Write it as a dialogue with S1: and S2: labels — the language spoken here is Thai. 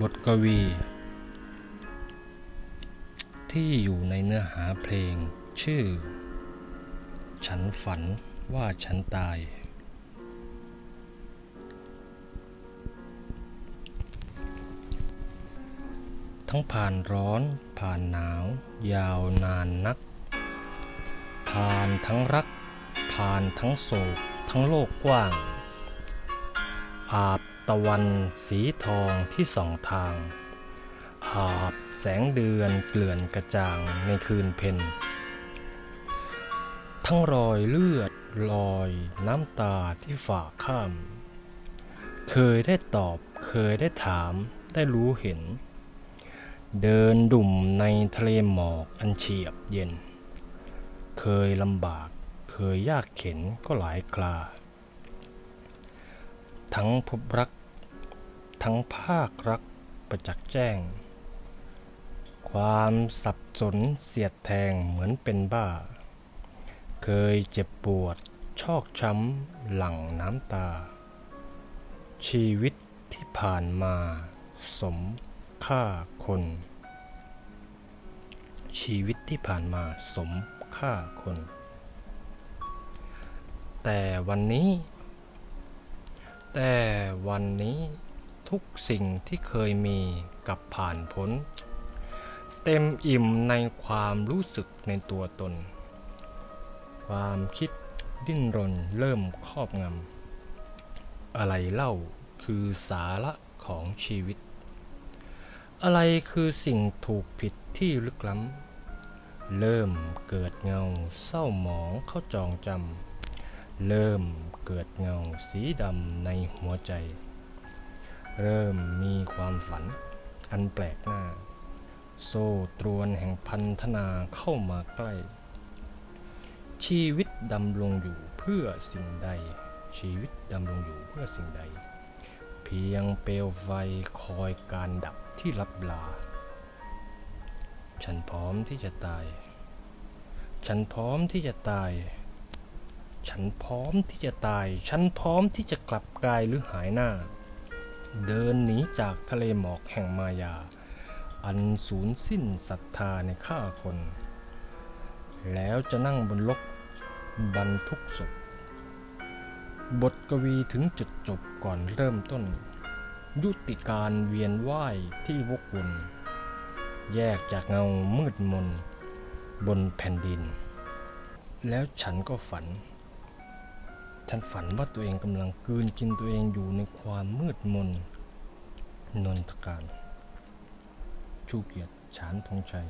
S1: บทกวี ที่อยู่ในเนื้อหาเพลง ชื่อ ฉันฝันว่าฉันตาย ทั้งผ่านร้อนผ่านหนาว ยาวนานนัก ผ่านทั้งรัก ผ่านทั้งโศก ทั้งโลกกว้าง อาบ ตะวันสีทองที่สองทางอาบแสงเดือนเกลื่อนกระจ่างในคืนเพ็ญทั้งรอยเลือดรอยน้ำตาที่ฝ่าข้าม เคยได้ตอบเคยได้ถามได้รู้เห็น เดินดุ่มในทะเลหมอกอันเฉียบเย็น เคยลำบากเคยยากเข็นก็หลายคลา ทั้งพบรัก ทั้งภาครักประจักษ์แจ้ง ความสับสนเสียดแทงเหมือนเป็นบ้า เคยเจ็บปวดชอกช้ำหลั่งน้ำตา ชีวิตที่ผ่านมาสมค่าคน ชีวิตที่ผ่านมาสมค่าคน แต่วันนี้ แต่วันนี้ทุกสิ่งที่เคยมีกับผ่านพ้น เต็มอิ่มในความรู้สึกในตัวตน ความคิดดิ้นรนเริ่มครอบงำอะไรเล่าคือสาระของชีวิต อะไรคือสิ่งถูกผิดที่ลึกล้ำ เริ่มเกิดเงาเศร้าหมองเข้าจองจำเริ่ม กิดเงาสีดำในหัวใจ เริ่มมีความฝัน อันแปลกหน้า โซ่ตรวนแห่งพันธนาเข้ามาใกล้ ชีวิตดำรงอยู่เพื่อสิ่งใด ชีวิตดำรงอยู่เพื่อสิ่งใด เพียงเปลวไฟคอยการดับที่ลับลา ฉันพร้อมที่จะตาย ฉันพร้อมที่จะตาย ฉันพร้อมที่จะตาย ฉันพร้อมที่จะกลับกายหรือหายหน้า เดินหนีจากทะเลหมอกแห่งมายา อันสูญสิ้นศรัทธาในข้าคน แล้วจะนั่งบนลกบรรทุกศพบทกวีถึงจุดจบก่อนเริ่มต้น ยุติการเวียนว่ายที่วกวนแยกจากเงามืดมน บนแผ่นดิน แล้วฉันก็ฝัน ฉันฝันว่าตัวเองกำลังกืนกินตัวเองอยู่ในความมืดมน นนทการ ชูเกียรติฉานธงชัย